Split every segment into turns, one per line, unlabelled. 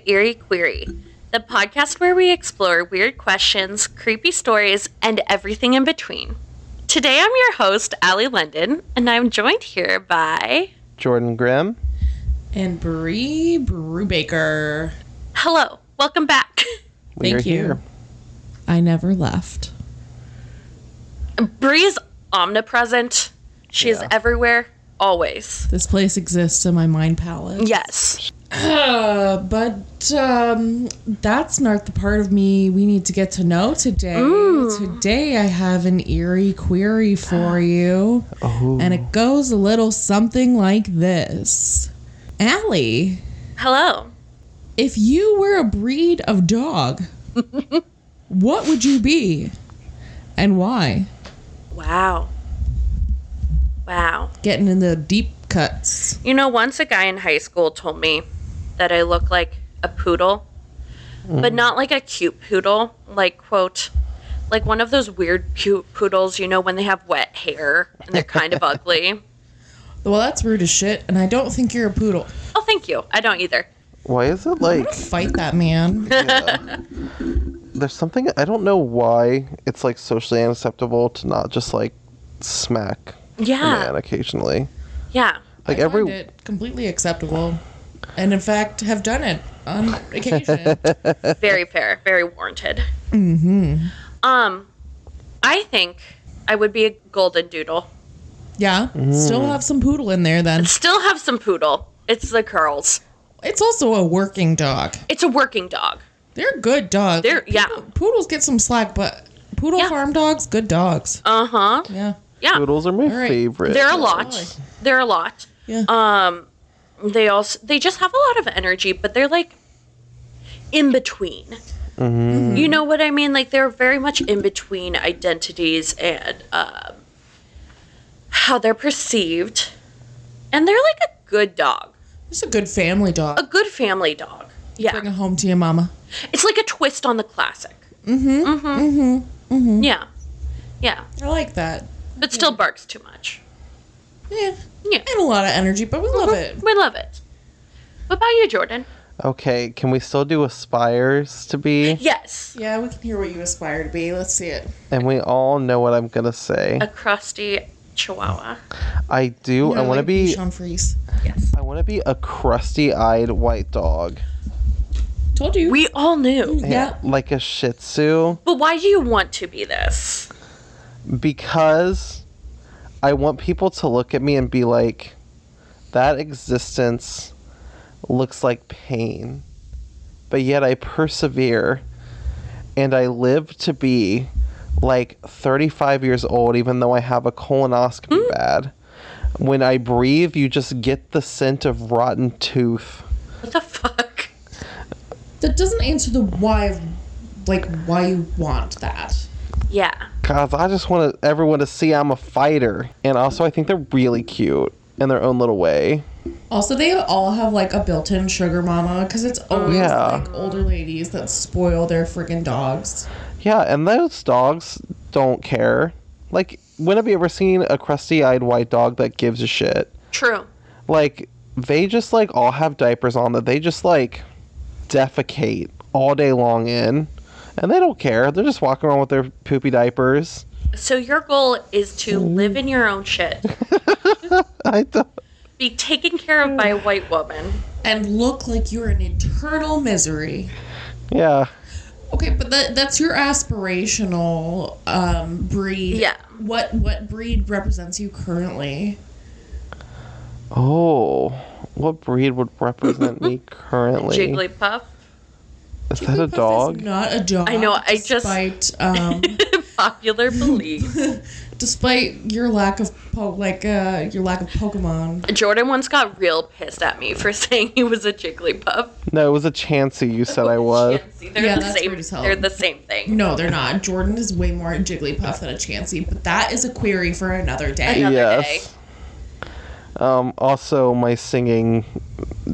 Welcome to Eerie Query, the podcast where we explore weird questions, creepy stories, and everything in between. Today I'm your host, Ali London, and I'm joined here by.
Jordan Grimm.
And Bree Brubaker.
Hello, welcome back.
We
Thank
are
you.
here.
I never left.
Bree is omnipresent. She's
Yeah.
everywhere, always.
This place exists in my mind palace.
Yes.
Uh, but um, that's not the part of me we need to get to know today. Today I have an eerie query for you.
Oh.
And it goes a little something like this. Ali,
Hello.
if you were a breed of dog, what would you be? And why?
Wow. Wow.
Getting in the deep cuts.
You know, once a guy in high school told me that I look like a poodle, but mm. not like a cute poodle, like, quote, like one of those weird pu- poodles, you know, when they have wet hair and they're kind of ugly.
Well, that's rude as shit, and I don't think you're a poodle.
Oh, thank you. I don't either.
Why is it like
Fight that man.
there's something I don't know why it's like socially unacceptable to not just like smack a
Yeah.
man occasionally.
Yeah.
Like
I
every
find it completely acceptable, and in fact have done it on occasion.
Very fair. Very warranted. Mm-hmm. Um, I think I would be a golden doodle.
yeah, still have some poodle in there. Then
Still have some poodle. It's the curls.
it's also a working dog.
It's a working dog.
They're good dogs.
They're- yeah.
Poodles get some slack, but poodle
Yeah.
farm dogs, good dogs.
Uh huh.
Yeah,
Yeah.
poodles are my
All right.
favorite.
They're a lot. They're a lot.
yeah.
Um, they also they just have a lot of energy, but they're like in between.
Mm-hmm.
You know what I mean? Like they're very much in between identities and um, how they're perceived, and they're like a good dog,
It's a good family dog.
a good family dog. Yeah,
Bring it home to your mama.
it's like a twist on the classic. Mm-hmm. Mm-hmm. Mm-hmm. Yeah, yeah,
I like that.
but still barks too much.
Yeah,
Yeah,
and a lot of energy, but we love it.
we love it. What about you, Jordan?
Okay, can we still do aspires to be?
Yes,
Yeah, we can hear what you aspire to be. Let's see it.
And we all know what I'm gonna say.
a crusty chihuahua.
I do. I want to be.
Sean Freeze.
Yes.
I want to be a crusty-eyed white dog,
Told you.
We all knew.
Mm, yeah.
like a Shih Tzu.
But why do you want to be this?
because I want people to look at me and be like, that existence looks like pain. But yet I persevere and I live to be like 35 years old, even though I have a colonoscopy hmm. bad. When I breathe, you just get the scent of rotten tooth.
What the fuck?
That doesn't answer the why like why you want that.
Yeah.
Cause I just want everyone to see I'm a fighter. And also, I think they're really cute in their own little way.
Also, they all have like a built-in sugar mama because it's oh, always
Yeah.
like older ladies that spoil their freaking dogs.
Yeah, and those dogs don't care. Like, when have you ever seen a crusty eyed white dog that gives a shit?
True.
Like, they just, like, all have diapers on that they just, like, defecate all day long in. And they don't care. They're just walking around with their poopy diapers.
So your goal is to live in your own shit,
I don't.
be taken care of by a white woman.
And look like you're in eternal misery.
Yeah.
Okay, but that that's your aspirational um, breed.
Yeah.
What what breed represents you currently?
Oh, what breed would represent me currently?
Jigglypuff.
Is that a
Jigglypuff is
dog?
not a dog.
I know, I just-
um,
Popular belief.
despite your lack of po- like uh, your lack of Pokemon.
Jordan once got real pissed at me for saying he was a Jigglypuff.
No, it was a Chansey you said I was.
Chansey. They're
Yeah,
the
that's
same.
rude as hell.
They're the same thing.
No, they're not. Jordan is way more a Jigglypuff than a Chansey, but that is a query for another day.
Another
yes. Um, also, my singing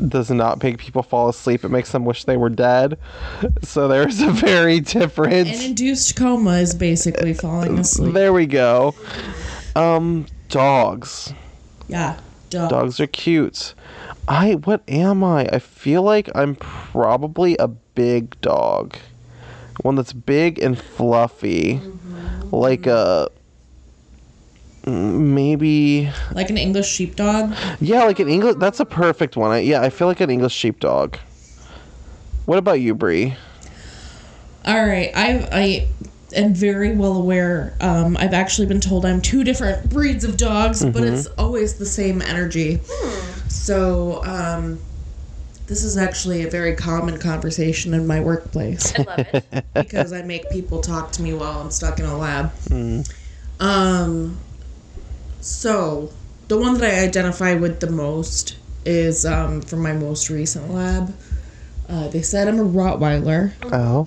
does not make people fall asleep. It makes them wish they were dead. So there's a very different.
An induced coma is basically falling asleep.
There we go. Um, dogs.
Yeah. Dog.
Dogs are cute. I what am I? I feel like I'm probably a big dog. One that's big and fluffy. Like a mm, maybe
Like an English sheepdog.
yeah, like an English that's a perfect one. I, yeah, I feel like an English sheepdog. What about you, Bree?
All right, I I am very well aware. Um, I've actually been told I'm two different breeds of dogs, but it's always the same energy. So um, this is actually a very common conversation in my workplace
I love it.
because I make people talk to me while I'm stuck in a lab. Um, so the one that I identify with the most is um, from my most recent lab. Uh, they said I'm a Rottweiler
Oh.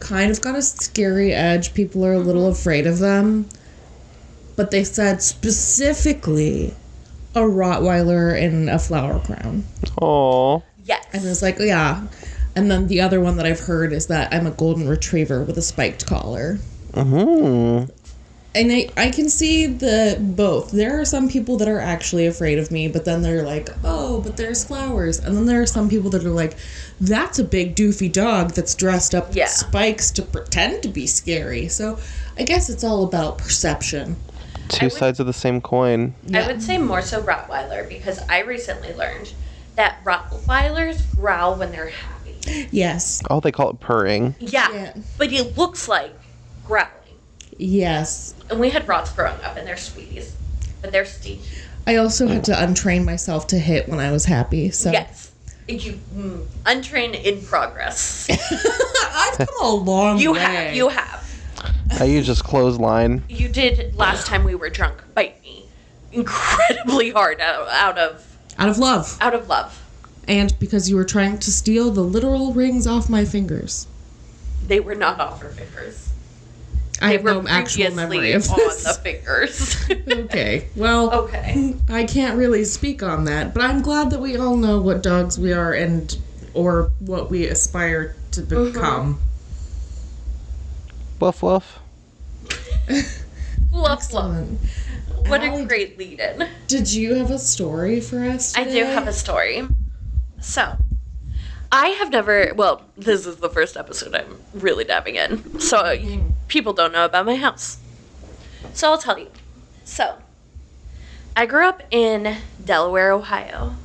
kind of got a scary edge. People are a little afraid of them. But they said specifically a Rottweiler in a flower crown.
Oh.
Yes.
And it's like, yeah. And then the other one that I've heard is that I'm a golden retriever with a spiked collar.
Hmm.
And I, I can see the both. There are some people that are actually afraid of me, but then they're like, oh, but there's flowers. And then there are some people that are like, that's a big doofy dog that's dressed up
Yeah.
with spikes to pretend to be scary. So I guess it's all about perception.
Two
would-
sides of the same coin.
I would say more so Rottweiler because I recently learned that Rottweilers growl when they're happy.
Yes.
Oh, they call it purring.
Yeah,
Yeah.
but it looks like growling.
Yes.
And we had Rots growing up, and they're sweeties, but they're steep.
I also had to untrain myself to hit when I was happy. So
Yes, you mm, untrained in progress.
I've come a long
You
way.
You have, you have.
I use just clothesline.
You did last time we were drunk. Bite me incredibly hard out, out of
out of love.
out of love.
And because you were trying to steal the literal rings off my fingers.
They were not off her fingers.
I have no actual memory of
on
this.
the fingers.
okay. Well,
okay.
I can't really speak on that, but I'm glad that we all know what dogs we are and or what we aspire to
Mm-hmm.
become.
Woof woof.
Fluff, fluff. What
Ali,
a great lead in.
Did you have a story for us? Today?
I do have a story. So, I have never, well, this is the first episode I'm really diving in. So, y- people don't know about my house. So, I'll tell you. So, I grew up in Delaware, Ohio,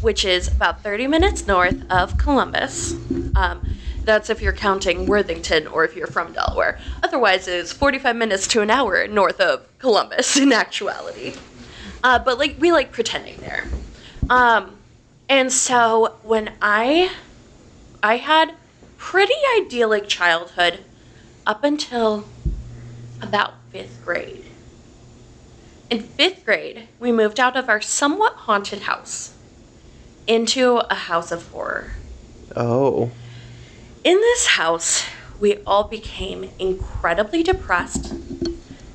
which is about 30 minutes north of Columbus. Um, that's if you're counting Worthington or if you're from Delaware. Otherwise, it's 45 minutes to an hour north of Columbus in actuality. Uh, but like we like pretending there. Um, and so when I I had pretty idyllic childhood up until about fifth grade. In fifth grade, we moved out of our somewhat haunted house into a house of horror.
Oh.
In this house, we all became incredibly depressed,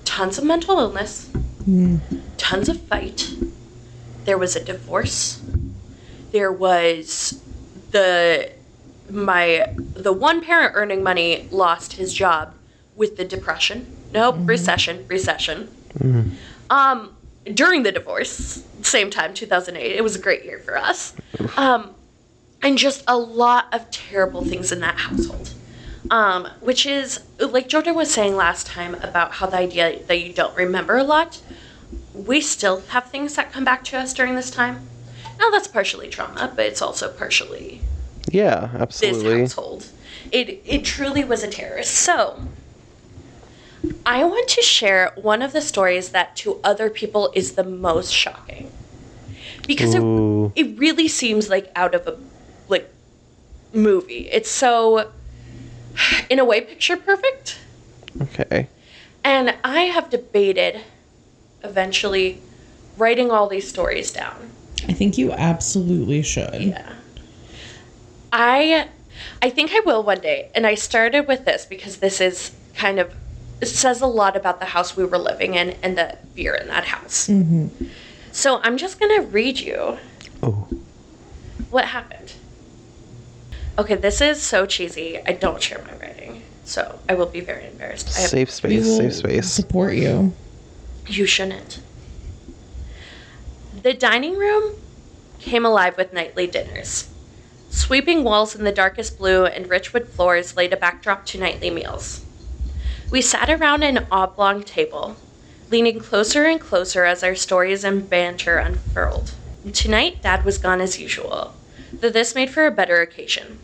tons of mental illness, hmm. tons of fight. There was a divorce. There was the my the one parent earning money lost his job with the depression. Nope, recession, recession. Um, during the divorce, same time, 2008. It was a great year for us. Um, and just a lot of terrible things in that household. Um, which is like Jordan was saying last time about how the idea that you don't remember a lot. We still have things that come back to us during this time. Now that's partially trauma, but it's also partially
Yeah,
this
absolutely.
household. It it truly was a terrorist. So I want to share one of the stories that to other people is the most shocking. Because it it really seems like out of a like movie. It's so in a way picture perfect.
Okay.
And I have debated eventually writing all these stories down.
I think you absolutely should.
Yeah. I I think I will one day. And I started with this because this is kind of it says a lot about the house we were living in and the fear in that house. Mm-hmm. So I'm just gonna read you
Oh.
what happened. Okay, this is so cheesy. I don't share my writing, so I will be very embarrassed. I have,
Safe
We
space,
will
safe space.
Support you.
you shouldn't. The dining room came alive with nightly dinners. Sweeping walls in the darkest blue and rich wood floors laid a backdrop to nightly meals. We sat around an oblong table, leaning closer and closer as our stories and banter unfurled. Tonight, Dad was gone as usual, though this made for a better occasion.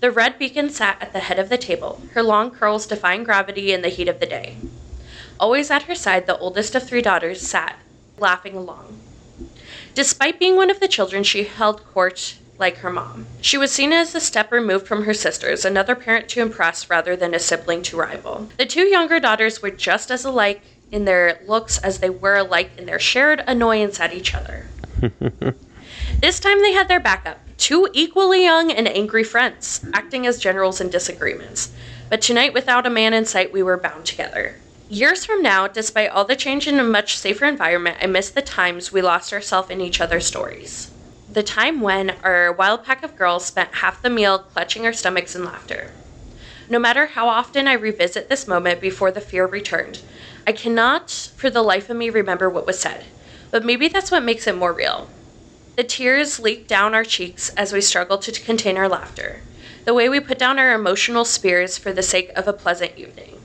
The red beacon sat at the head of the table, her long curls defying gravity in the heat of the day. Always at her side, the oldest of three daughters sat, laughing along. Despite being one of the children, she held court like her mom. She was seen as a step removed from her sisters, another parent to impress rather than a sibling to rival. The two younger daughters were just as alike in their looks as they were alike in their shared annoyance at each other. this time they had their backup two equally young and angry friends, acting as generals in disagreements. But tonight, without a man in sight, we were bound together. Years from now, despite all the change in a much safer environment, I miss the times we lost ourselves in each other's stories. The time when our wild pack of girls spent half the meal clutching our stomachs in laughter. No matter how often I revisit this moment before the fear returned, I cannot for the life of me remember what was said. But maybe that's what makes it more real. The tears leaked down our cheeks as we struggled to contain our laughter, the way we put down our emotional spears for the sake of a pleasant evening.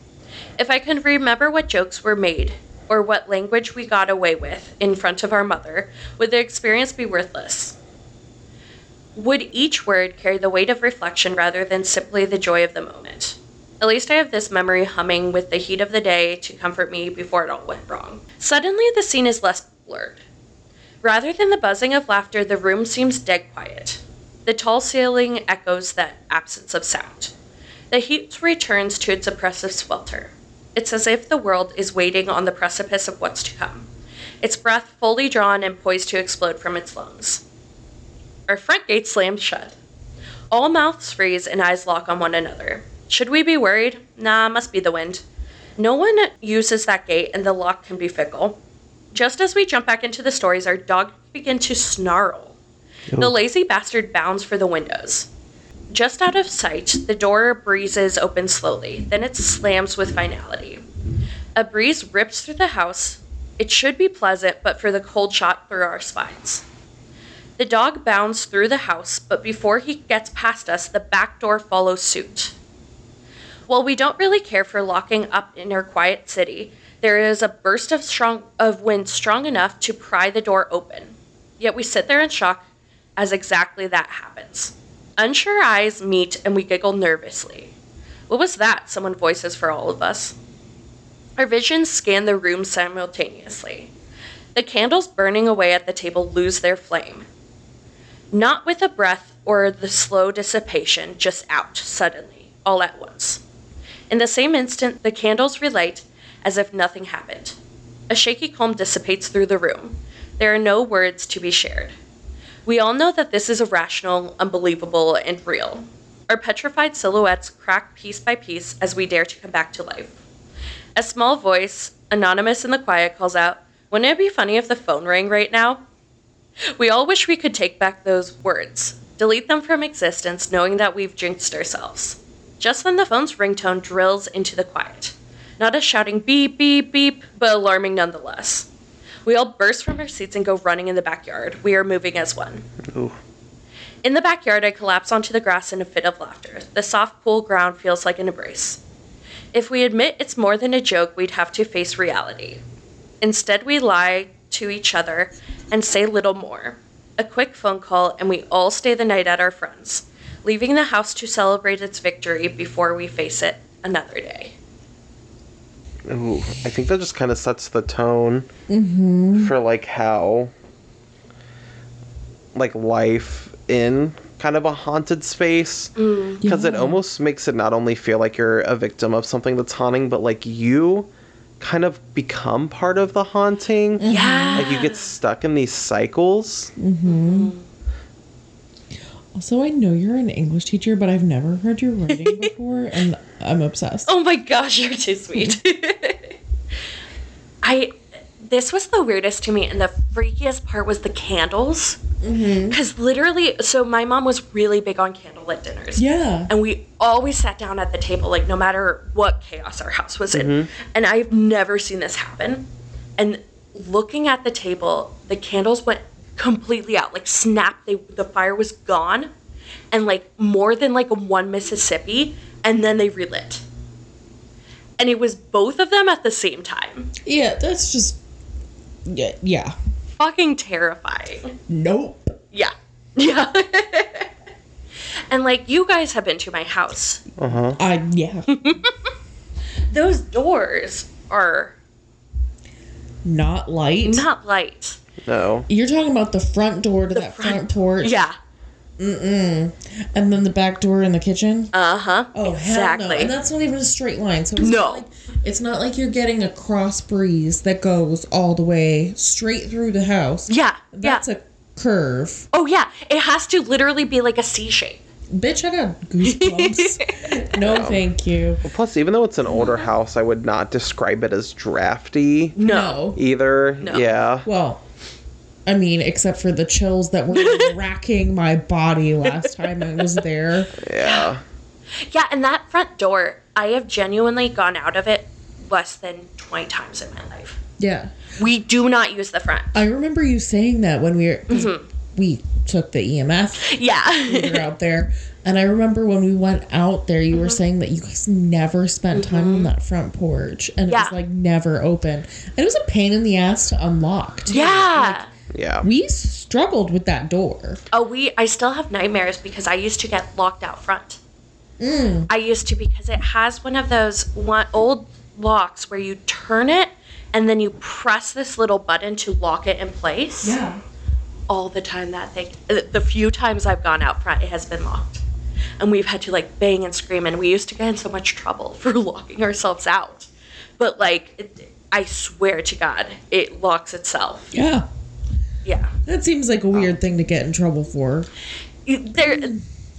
If I could remember what jokes were made, or what language we got away with in front of our mother, would the experience be worthless? Would each word carry the weight of reflection rather than simply the joy of the moment? At least I have this memory humming with the heat of the day to comfort me before it all went wrong. Suddenly, the scene is less blurred. Rather than the buzzing of laughter, the room seems dead quiet. The tall ceiling echoes that absence of sound. The heat returns to its oppressive swelter. It's as if the world is waiting on the precipice of what's to come, its breath fully drawn and poised to explode from its lungs. Our front gate slams shut. All mouths freeze and eyes lock on one another. Should we be worried? Nah, must be the wind. No one uses that gate, and the lock can be fickle. Just as we jump back into the stories, our dog begin to snarl. The lazy bastard bounds for the windows. Just out of sight, the door breezes open slowly, then it slams with finality. A breeze rips through the house. It should be pleasant, but for the cold shot through our spines. The dog bounds through the house, but before he gets past us, the back door follows suit. While we don't really care for locking up in our quiet city, there is a burst of strong of wind strong enough to pry the door open. Yet we sit there in shock as exactly that happens. Unsure eyes meet and we giggle nervously. What was that? Someone voices for all of us. Our visions scan the room simultaneously. The candles burning away at the table lose their flame. Not with a breath or the slow dissipation, just out, suddenly, all at once. In the same instant, the candles relight as if nothing happened. A shaky calm dissipates through the room. There are no words to be shared. We all know that this is irrational, unbelievable, and real. Our petrified silhouettes crack piece by piece as we dare to come back to life. A small voice, anonymous in the quiet, calls out, Wouldn't it be funny if the phone rang right now? We all wish we could take back those words, delete them from existence, knowing that we've jinxed ourselves. Just then, the phone's ringtone drills into the quiet. Not a shouting beep, beep, beep, but alarming nonetheless. We all burst from our seats and go running in the backyard. We are moving as one.
Ooh.
In the backyard, I collapse onto the grass in a fit of laughter. The soft, cool ground feels like an embrace. If we admit it's more than a joke, we'd have to face reality. Instead, we lie to each other and say little more. A quick phone call, and we all stay the night at our friends, leaving the house to celebrate its victory before we face it another day.
Ooh, I think that just kind of sets the tone
Mm-hmm.
for like how like life in kind of a haunted space because it
Yeah.
almost makes it not only feel like you're a victim of something that's haunting but like you kind of become part of the haunting
Yeah.
like you get stuck in these cycles mm-hmm.
Also, I know you're an English teacher, but I've never heard your writing before, and I'm obsessed.
Oh my gosh, you're too sweet. I this was the weirdest to me and the freakiest part was the candles. Mm-hmm. Cuz literally so my mom was really big on candlelit dinners.
Yeah.
And we always sat down at the table like no matter what chaos our house was in. Mm-hmm. And I've never seen this happen. And looking at the table, the candles went completely out, like snap. They the fire was gone, and like more than like one Mississippi, and then they relit. And it was both of them at the same time.
Yeah, that's just. Yeah. yeah.
Fucking terrifying.
Nope.
Yeah. Yeah. and like you guys have been to my house. Uh-huh.
I yeah.
Those doors are
Not light.
not light.
No.
You're talking about the front door to that front, porch.
Yeah.
And then the back door in the kitchen.
Uh huh.
Oh,
exactly.
hell no. And that's not even a straight line. So it's
No.
Not like, it's not like you're getting a cross breeze that goes all the way straight through the house.
yeah.
That's
yeah.
a curve.
oh yeah. It has to literally be like a C shape.
Bitch, I got goosebumps. no, thank you.
Plus, even though it's an older house, I would not describe it as drafty
No.
either.
No.
Yeah.
Well, I mean, except for the chills that were racking my body last time I was there.
Yeah.
Yeah, and that front door, I have genuinely gone out of it less than 20 times in my life.
Yeah.
We do not use the front.
I remember you saying that when we were
Mm-hmm.
We took the EMF. Yeah. we
Yeah.
were out there. And I remember when we went out there, you were
Mm-hmm.
saying that you guys never spent time on that front porch. And it was like never open. And it was a pain in the ass to unlock, too.
yeah.
Yeah.
We struggled with that door.
Oh, we. I still have nightmares because I used to get locked out front.
Mm.
I used to because it has one of those one, old locks where you turn it and then you press this little button to lock it in place. Yeah. All the time that thing. The the few times I've gone out front, it has been locked. And we've had to like bang and scream, and we used to get in so much trouble for locking ourselves out. But like, it, I swear to God, it locks itself.
Yeah.
Yeah.
That seems like a weird thing to get in trouble for.
There,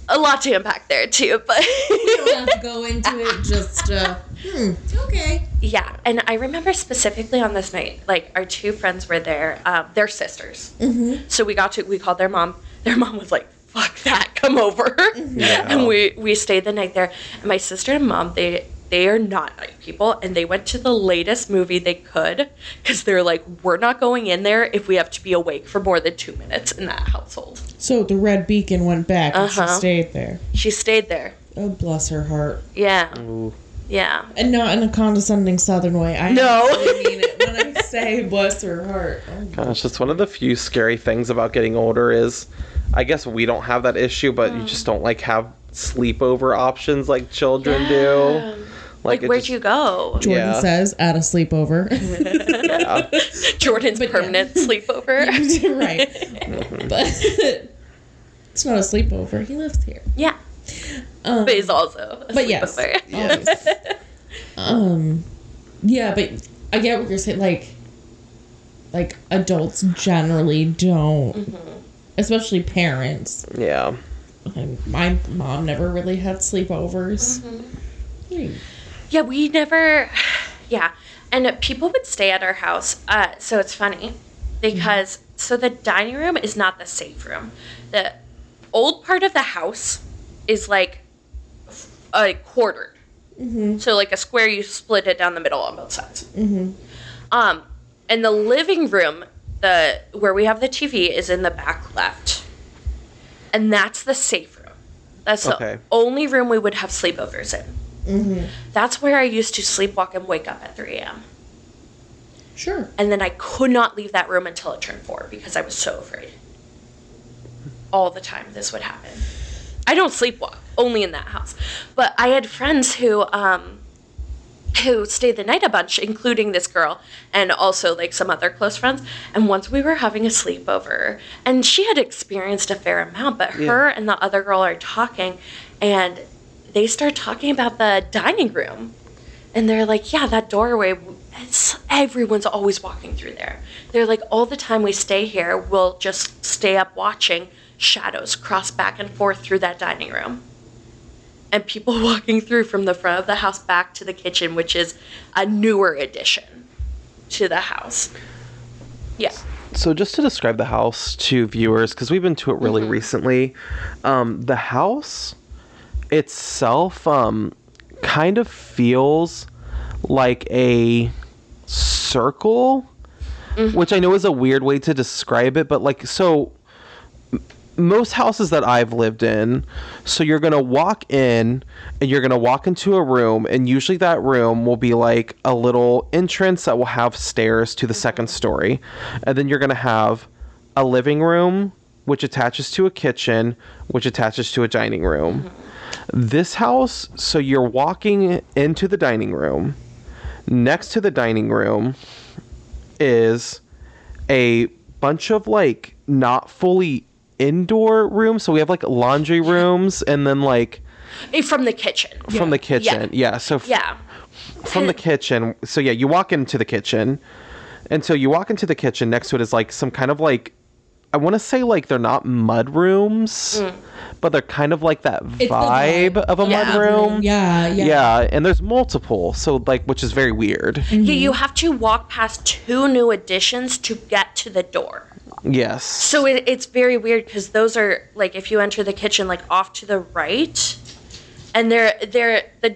a lot to unpack there too, but.
We don't have to go into it. Just, uh, hmm, okay.
Yeah, and I remember specifically on this night, like our two friends were there. Um, they're sisters, mm-hmm. so we got to we called their mom. Their mom was like, "Fuck that, come over,"
Yeah.
and we we stayed the night there. And my sister and mom, they they are not night people, and they went to the latest movie they could because they're like, "We're not going in there if we have to be awake for more than two minutes in that household."
So the red beacon went back and she
Uh-huh.
stayed there.
She stayed there.
Oh, bless her heart.
Yeah,
Ooh.
yeah.
And not in a condescending southern way. I
No.
actually mean it when I say bless her heart. Oh,
Gosh, it's one of the few scary things about getting older is I guess we don't have that issue, but you just don't like have sleepover options like children do.
Like,
it
where'd
just-
you go?
Jordan
Yeah.
says at a sleepover.
Yeah.
Jordan's
But yeah.
permanent sleepover.
right. But it's not a sleepover. He lives here.
Yeah.
Um,
But he's also a
but yes.
sleepover.
obvious. um, yeah, but I get what you're saying. Like, like adults generally don't,
Mm-hmm.
especially parents.
yeah.
And my mom never really had sleepovers.
Mm-hmm. Yeah, we never. Yeah. And people would stay at our house. Uh, so it's funny because, so the dining room is not the safe room. The old part of the house is like a quarter. So, like a square, you split it down the middle on both sides.
Mm-hmm.
Um, and the living room, the where we have the TV, is in the back left, and that's the safe room. That's
Okay.
the only room we would have sleepovers in.
Mm-hmm.
That's where I used to sleepwalk and wake up at 3 a.m.
Sure.
And then I could not leave that room until it turned four because I was so afraid. All the time this would happen. I don't sleepwalk, only in that house. But I had friends who um who stayed the night a bunch, including this girl and also like some other close friends. And once we were having a sleepover, and she had experienced a fair amount, but her and the other girl are talking, and they start talking about the dining room. And they're like, yeah, that doorway, it's, everyone's always walking through there. They're like, all the time we stay here, we'll just stay up watching shadows cross back and forth through that dining room. And people walking through from the front of the house back to the kitchen, which is a newer addition to the house. Yeah.
So just to describe the house to viewers, because we've been to it really recently, um, the house itself um, kind of feels like a circle, mm-hmm. which I know is a weird way to describe it, but like so m- most houses that I've lived in, so you're gonna walk in and you're gonna walk into a room, and usually that room will be like a little entrance that will have stairs to the second mm-hmm. story, and then you're gonna have a living room which attaches to a kitchen, which attaches to a dining room. Mm-hmm. This house, so you're walking into the dining room. Next to the dining room is a bunch of like not fully indoor rooms. So we have like laundry rooms and then like
Eh, From the kitchen.
from the kitchen. Yeah. so f-
Yeah.
from the kitchen. So yeah, you walk into the kitchen. And so you walk into the kitchen next to it is like some kind of like I want to say like they're not mud rooms, mm. but they're kind of like that vibe
vibe.
of a
Yeah.
mud room.
Yeah, yeah.
Yeah, and there's multiple, so like, which is very weird. Mm-hmm.
Yeah, you have to walk past two new additions to get to the door.
Yes.
So it, it's very weird because those are like if you enter the kitchen like off to the right, and they're they're the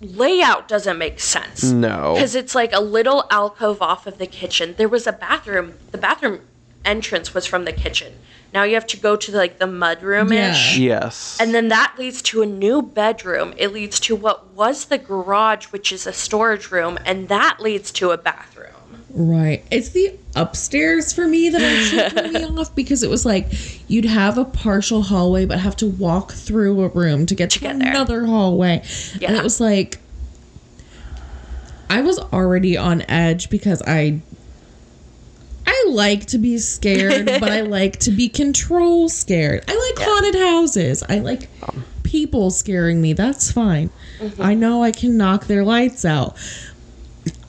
layout doesn't make sense.
No.
because it's like a little alcove off of the kitchen. There was a bathroom. The bathroom entrance was from the kitchen. Now you have to go to like the mud room ish.
Yeah.
Yes.
And then that leads to a new bedroom. It leads to what was the garage, which is a storage room, and that leads to a bathroom.
Right. It's the upstairs for me that actually threw me off because it was like you'd have a partial hallway but have to walk through a room to get to,
get there.
another hallway. And it was like I was already on edge because I I like to be scared, but I like to be control scared. I like haunted houses. I like people scaring me. That's fine.
Mm-hmm.
I know I can knock their lights out.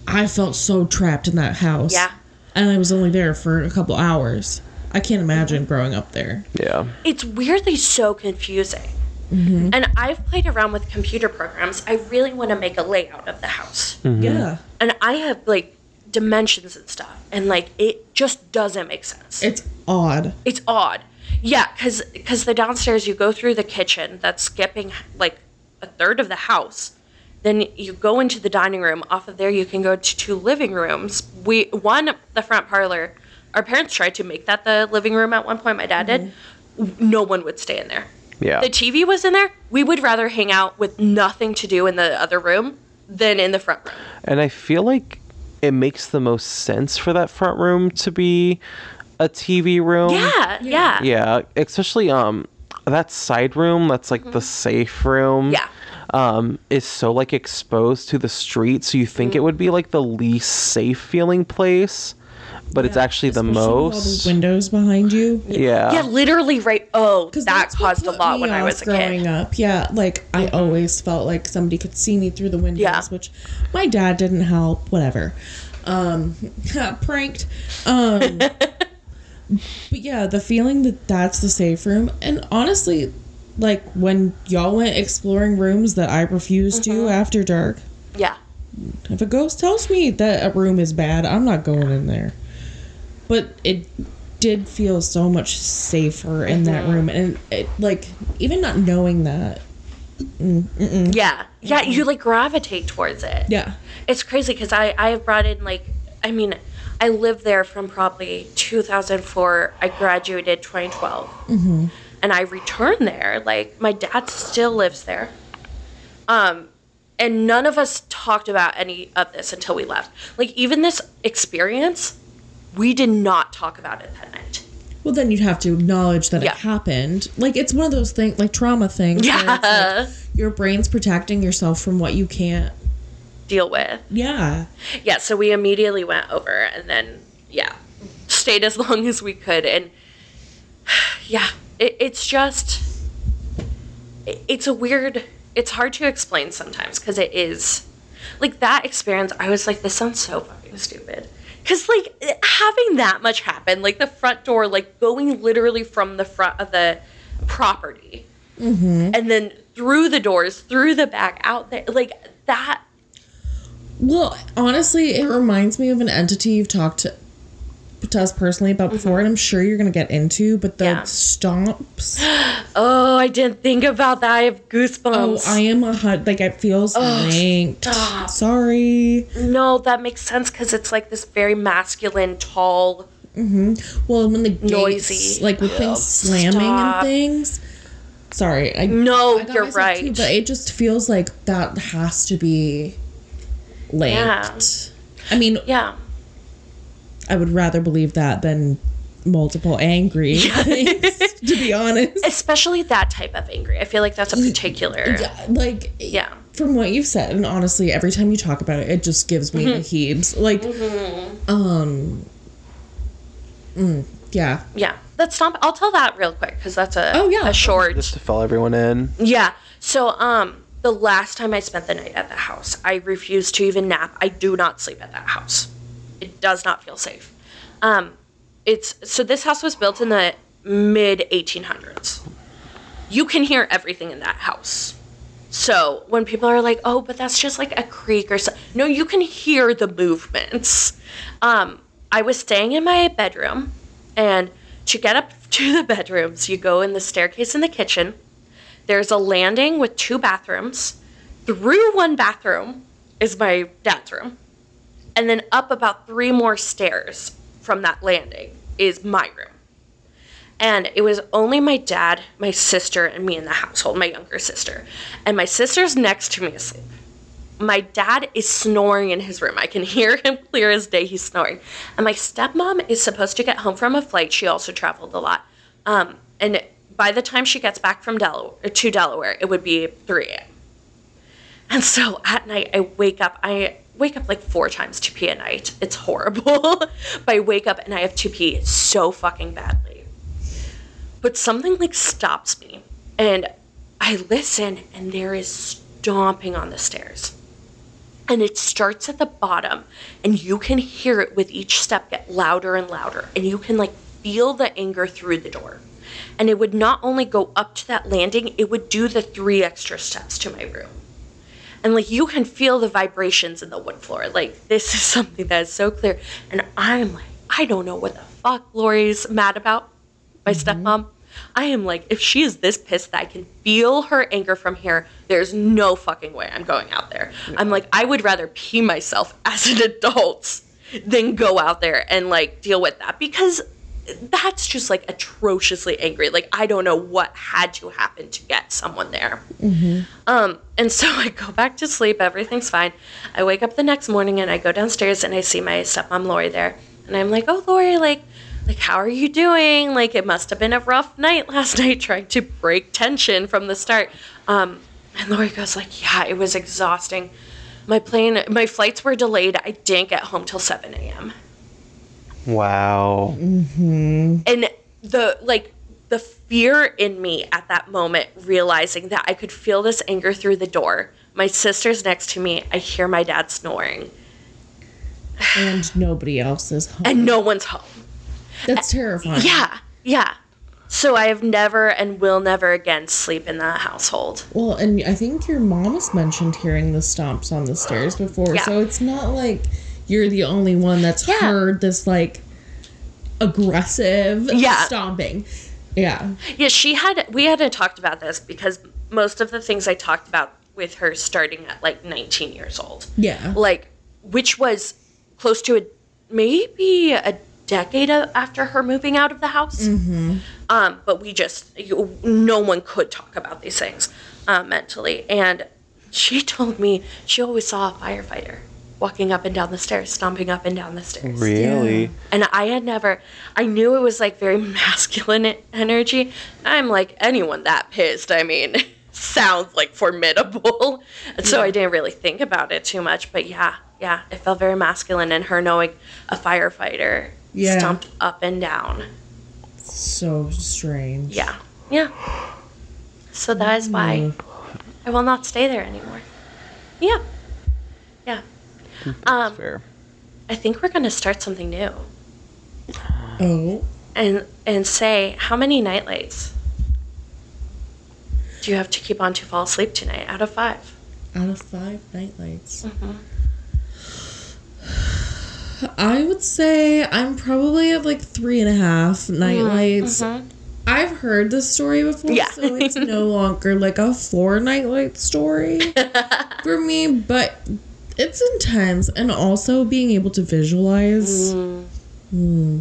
I felt so trapped in that house.
Yeah.
And I was only there for a couple hours. I can't imagine mm-hmm. growing up there.
yeah.
It's weirdly so confusing. Mm-hmm. And I've played around with computer programs. I really want to make a layout of the house. Mm-hmm.
Yeah.
And I have like dimensions and stuff. And like it just doesn't make sense.
It's odd.
it's odd. Yeah, because because the downstairs you go through the kitchen that's skipping like a third of the house. Then you go into the dining room. Off of there, you can go to two living rooms. We one the front parlor. Our parents tried to make that the living room at one point. My dad did. Mm-hmm. No one would stay in there.
Yeah.
The TV was in there. We would rather hang out with nothing to do in the other room than in the front room.
And I feel like it makes the most sense for that front room to be a TV room.
Yeah, yeah,
Yeah, especially um that side room that's like the safe room.
Mm-hmm. Yeah.
Um, is so like exposed to the street, so you think
Mm.
it would be like the least safe feeling place, but it's actually the
Especially all those
most.
windows behind you.
Yeah.
Yeah, literally right. Oh, that
that's
caused a lot when I
off
was a
growing
kid.
up. Yeah, like I always felt like somebody could see me through the windows,
Yeah.
which my dad didn't help. Whatever. Um, pranked. Um, but yeah, the feeling that that's the safe room, and honestly, like when y'all went exploring rooms that I refused
Mm-hmm.
to after dark.
Yeah.
If a ghost tells me that a room is bad, I'm not going in there. But it did feel so much safer in that
Mm-hmm.
room, and it like even not knowing that.
Yeah. Yeah, you like gravitate towards it.
Yeah,
It's crazy because I, I have brought in like, I mean, I lived there from probably 2004. I graduated 2012. Mm-hmm. And I returned there. Like, my dad still lives there. Um, and none of us talked about any of this until we left. Like, even this experience, we did not talk about it that night.
well then you'd have to acknowledge that
Yeah.
it happened. Like it's one of those things, like trauma things. where it's like
Yeah.
your brain's protecting yourself from what you can't.
Deal with.
Yeah,
yeah, so we immediately went over and then, yeah, stayed as long as we could. And yeah, it, it's just, it- it's a weird, it's hard to explain sometimes because it is, like that experience, I was like, this sounds so fucking stupid. Because, like, having that much happen, like the front door, like going literally from the front of the property. Mm-hmm. And then through the doors, through the back, out there, like that
Well, honestly, it reminds me of an entity you've talked to us personally about before, and I'm sure you're gonna get into, but the
Mm-hmm. Yeah.
stomps.
Oh, I didn't think about that. I have goosebumps.
Oh, I am a hut. Like it feels linked.
stop.
Sorry.
no, that makes sense because it's like this very masculine, tall.
Well, when the gates,
Noisy.
like with things slamming
stop.
and things. Sorry, I.
No,
I
you're right.
too, but it just feels like that has to be linked.
Yeah.
I mean,
yeah.
I would rather believe that than multiple angry things, to be honest.
Especially that type of angry. I feel like that's a particular.
Yeah, like
Yeah.
from what you've said, and honestly, every time you talk about it, it just gives me
Mm-hmm.
the heaves. Like, um, mm, yeah.
Yeah. Let's stop. I'll tell that real quick because that's a,
Oh, yeah.
a short.
Just to fill everyone in.
Yeah. So, um, the last time I spent the night at the house, I refused to even nap. I do not sleep at that house. It does not feel safe. Um, it's so this house was built in the mid 1800s. You can hear everything in that house. So when people are like, "Oh, but that's just like a creak or so," no, you can hear the movements. Um, I was staying in my bedroom, and to get up to the bedrooms, you go in the staircase in the kitchen. There's a landing with two bathrooms. Through one bathroom is my dad's room. And then up about three more stairs from that landing is my room. And it was only my dad, my sister, and me in the household, my younger sister. And my sister's next to me asleep. My dad is snoring in his room. I can hear him clear as day. He's snoring. And my stepmom is supposed to get home from a flight. She also traveled a lot. Um, and by the time she gets back from Delaware to Delaware, it would be 3 a.m. And so at night, I wake up. I wake up like four times to pee a night. It's horrible. but I wake up and I have to pee so fucking badly. But something like stops me. And I listen, and there is stomping on the stairs. And it starts at the bottom, and you can hear it with each step get louder and louder. And you can like feel the anger through the door. And it would not only go up to that landing, it would do the three extra steps to my room and like you can feel the vibrations in the wood floor. Like this is something that is so clear, and I'm like, I don't know what the fuck Lori's mad about. My mm-hmm. stepmom. I am like, if she is this pissed that I can feel her anger from here, there's no fucking way I'm going out there. I'm like, I would rather pee myself as an adult than go out there and like deal with that because that's just like atrociously angry. Like I don't know what had to happen to get someone there. Um, and so I go back to sleep. Everything's fine. I wake up the next morning and I go downstairs and I see my stepmom Lori there, and I'm like, "Oh, Lori, like, like how are you doing? Like it must have been a rough night last night trying to break tension from the start." Um, and Lori goes like, "Yeah, it was exhausting. My plane, my flights were delayed. I didn't get home till 7 a.m."
Wow. Mm-hmm.
and the like the fear in me at that moment realizing that i could feel this anger through the door my sister's next to me i hear my dad snoring
And nobody else is home.
and no one's home
That's terrifying.
yeah yeah so i have never and will never again sleep in that household
Well, and I think your mom has mentioned hearing the stomps on the stairs before,
Yeah.
so it's not like you're the only one that's
Yeah.
heard this like aggressive
Yeah.
stomping. Yeah.
yeah she had we hadn't talked about this because most of the things i talked about with her starting at like 19 years old
Yeah.
like which was close to a maybe a decade after her moving out of the house um but we just you, no one could talk about these things uh, mentally and she told me she always saw a firefighter walking up and down the stairs stomping up and down the stairs
Really?
Yeah.
and I had never, I knew it was like very masculine energy. I'm like, anyone that pissed, I mean, sounds like formidable. And so I didn't really think about it too much. But yeah, yeah, it felt very masculine. And her knowing a firefighter
Yeah.
stomped up and down.
So strange.
Yeah, yeah. So that is why mm. I will not stay there anymore. Yeah, yeah. Mm-hmm. Um,
Fair.
I think we're gonna start something new.
Oh.
and and say how many nightlights do you have to keep on to fall asleep tonight out of 5
Out of five nightlights. Mm-hmm. I would say I'm probably at like three and a half mm, night lights. Mm-hmm. I've heard this story before,
Yeah.
so it's no longer like a four nightlight story for me, but it's intense. And also being able to visualize. Hmm.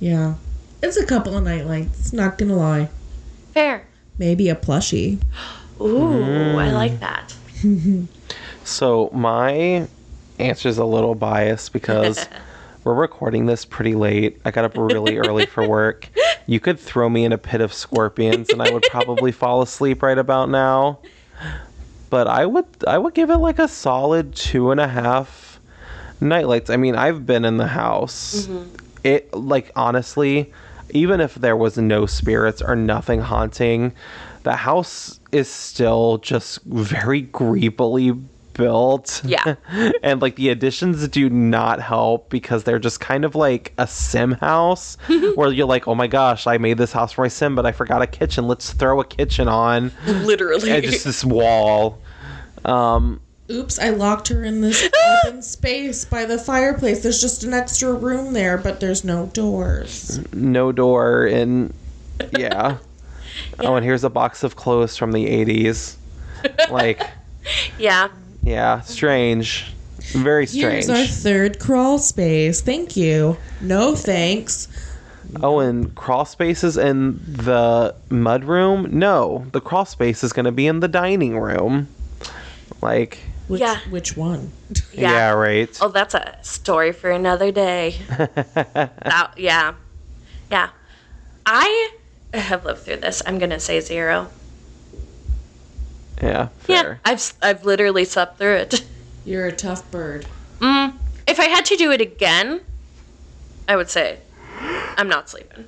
yeah. It's a couple of nightlights, not gonna lie.
Fair.
Maybe a plushie.
Ooh, I like that.
So my answer is a little biased because we're recording this pretty late. I got up really early for work. You could throw me in a pit of scorpions and I would probably fall asleep right about now. But I would I would give it like a solid two and a half nightlights. I mean, I've been in the house. Mm-hmm. It like honestly, even if there was no spirits or nothing haunting, the house is still just very creepily built.
Yeah.
and like the additions do not help because they're just kind of like a sim house where you're like, oh my gosh, I made this house for my sim, but I forgot a kitchen. Let's throw a kitchen on.
Literally.
and just this wall. Um,
Oops, I locked her in this open space by the fireplace. There's just an extra room there, but there's no doors.
no door and yeah. Oh, and here's a box of clothes from the 80s. Like,
yeah.
Yeah, strange. Very strange.
Here's our third crawl space. Thank you. No thanks.
Oh, and crawl spaces in the mud room? No, the crawl space is going to be in the dining room. Like,
Which,
Yeah.
Which one?
yeah,
Yeah.
right.
Oh, that's a story for another day. that, yeah. Yeah. I have lived through this. I'm going to say zero.
Yeah, Fair.
Yeah.
fair.
I've, s- I've literally slept through it.
You're a tough bird.
Mm, if I had to do it again, I would say I'm not sleeping.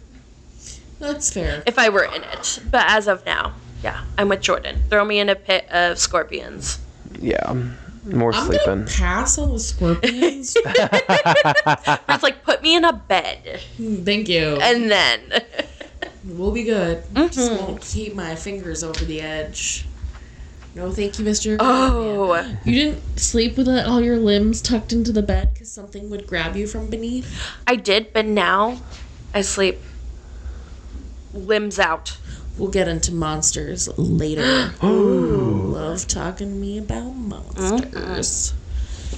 That's fair.
If I were in it. But as of now, yeah, I'm with Jordan. Throw me in a pit of scorpions.
Yeah, more
I'm
sleeping.
gonna pass on the scorpions.
It's like put me in a bed
Thank you.
and then
We'll be good. Just won't keep my fingers over the edge. No, thank you, Mister.
oh
You didn't sleep with all your limbs tucked into the bed because something would grab you from beneath.
I did, but now I sleep limbs out.
We'll get into monsters later. Love talking to me about monsters. Mm-hmm.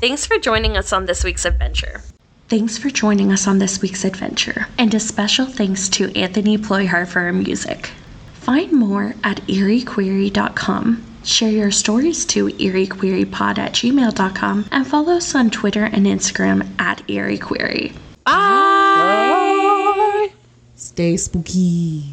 Thanks for joining us on this week's adventure.
Thanks for joining us on this week's adventure, and a special thanks to Anthony Ployhar for our music. Find more at eeriequery.com. Share your stories to eeriequerypod at gmail.com and follow us on Twitter and Instagram at eeriequery.
Bye.
Stay spooky.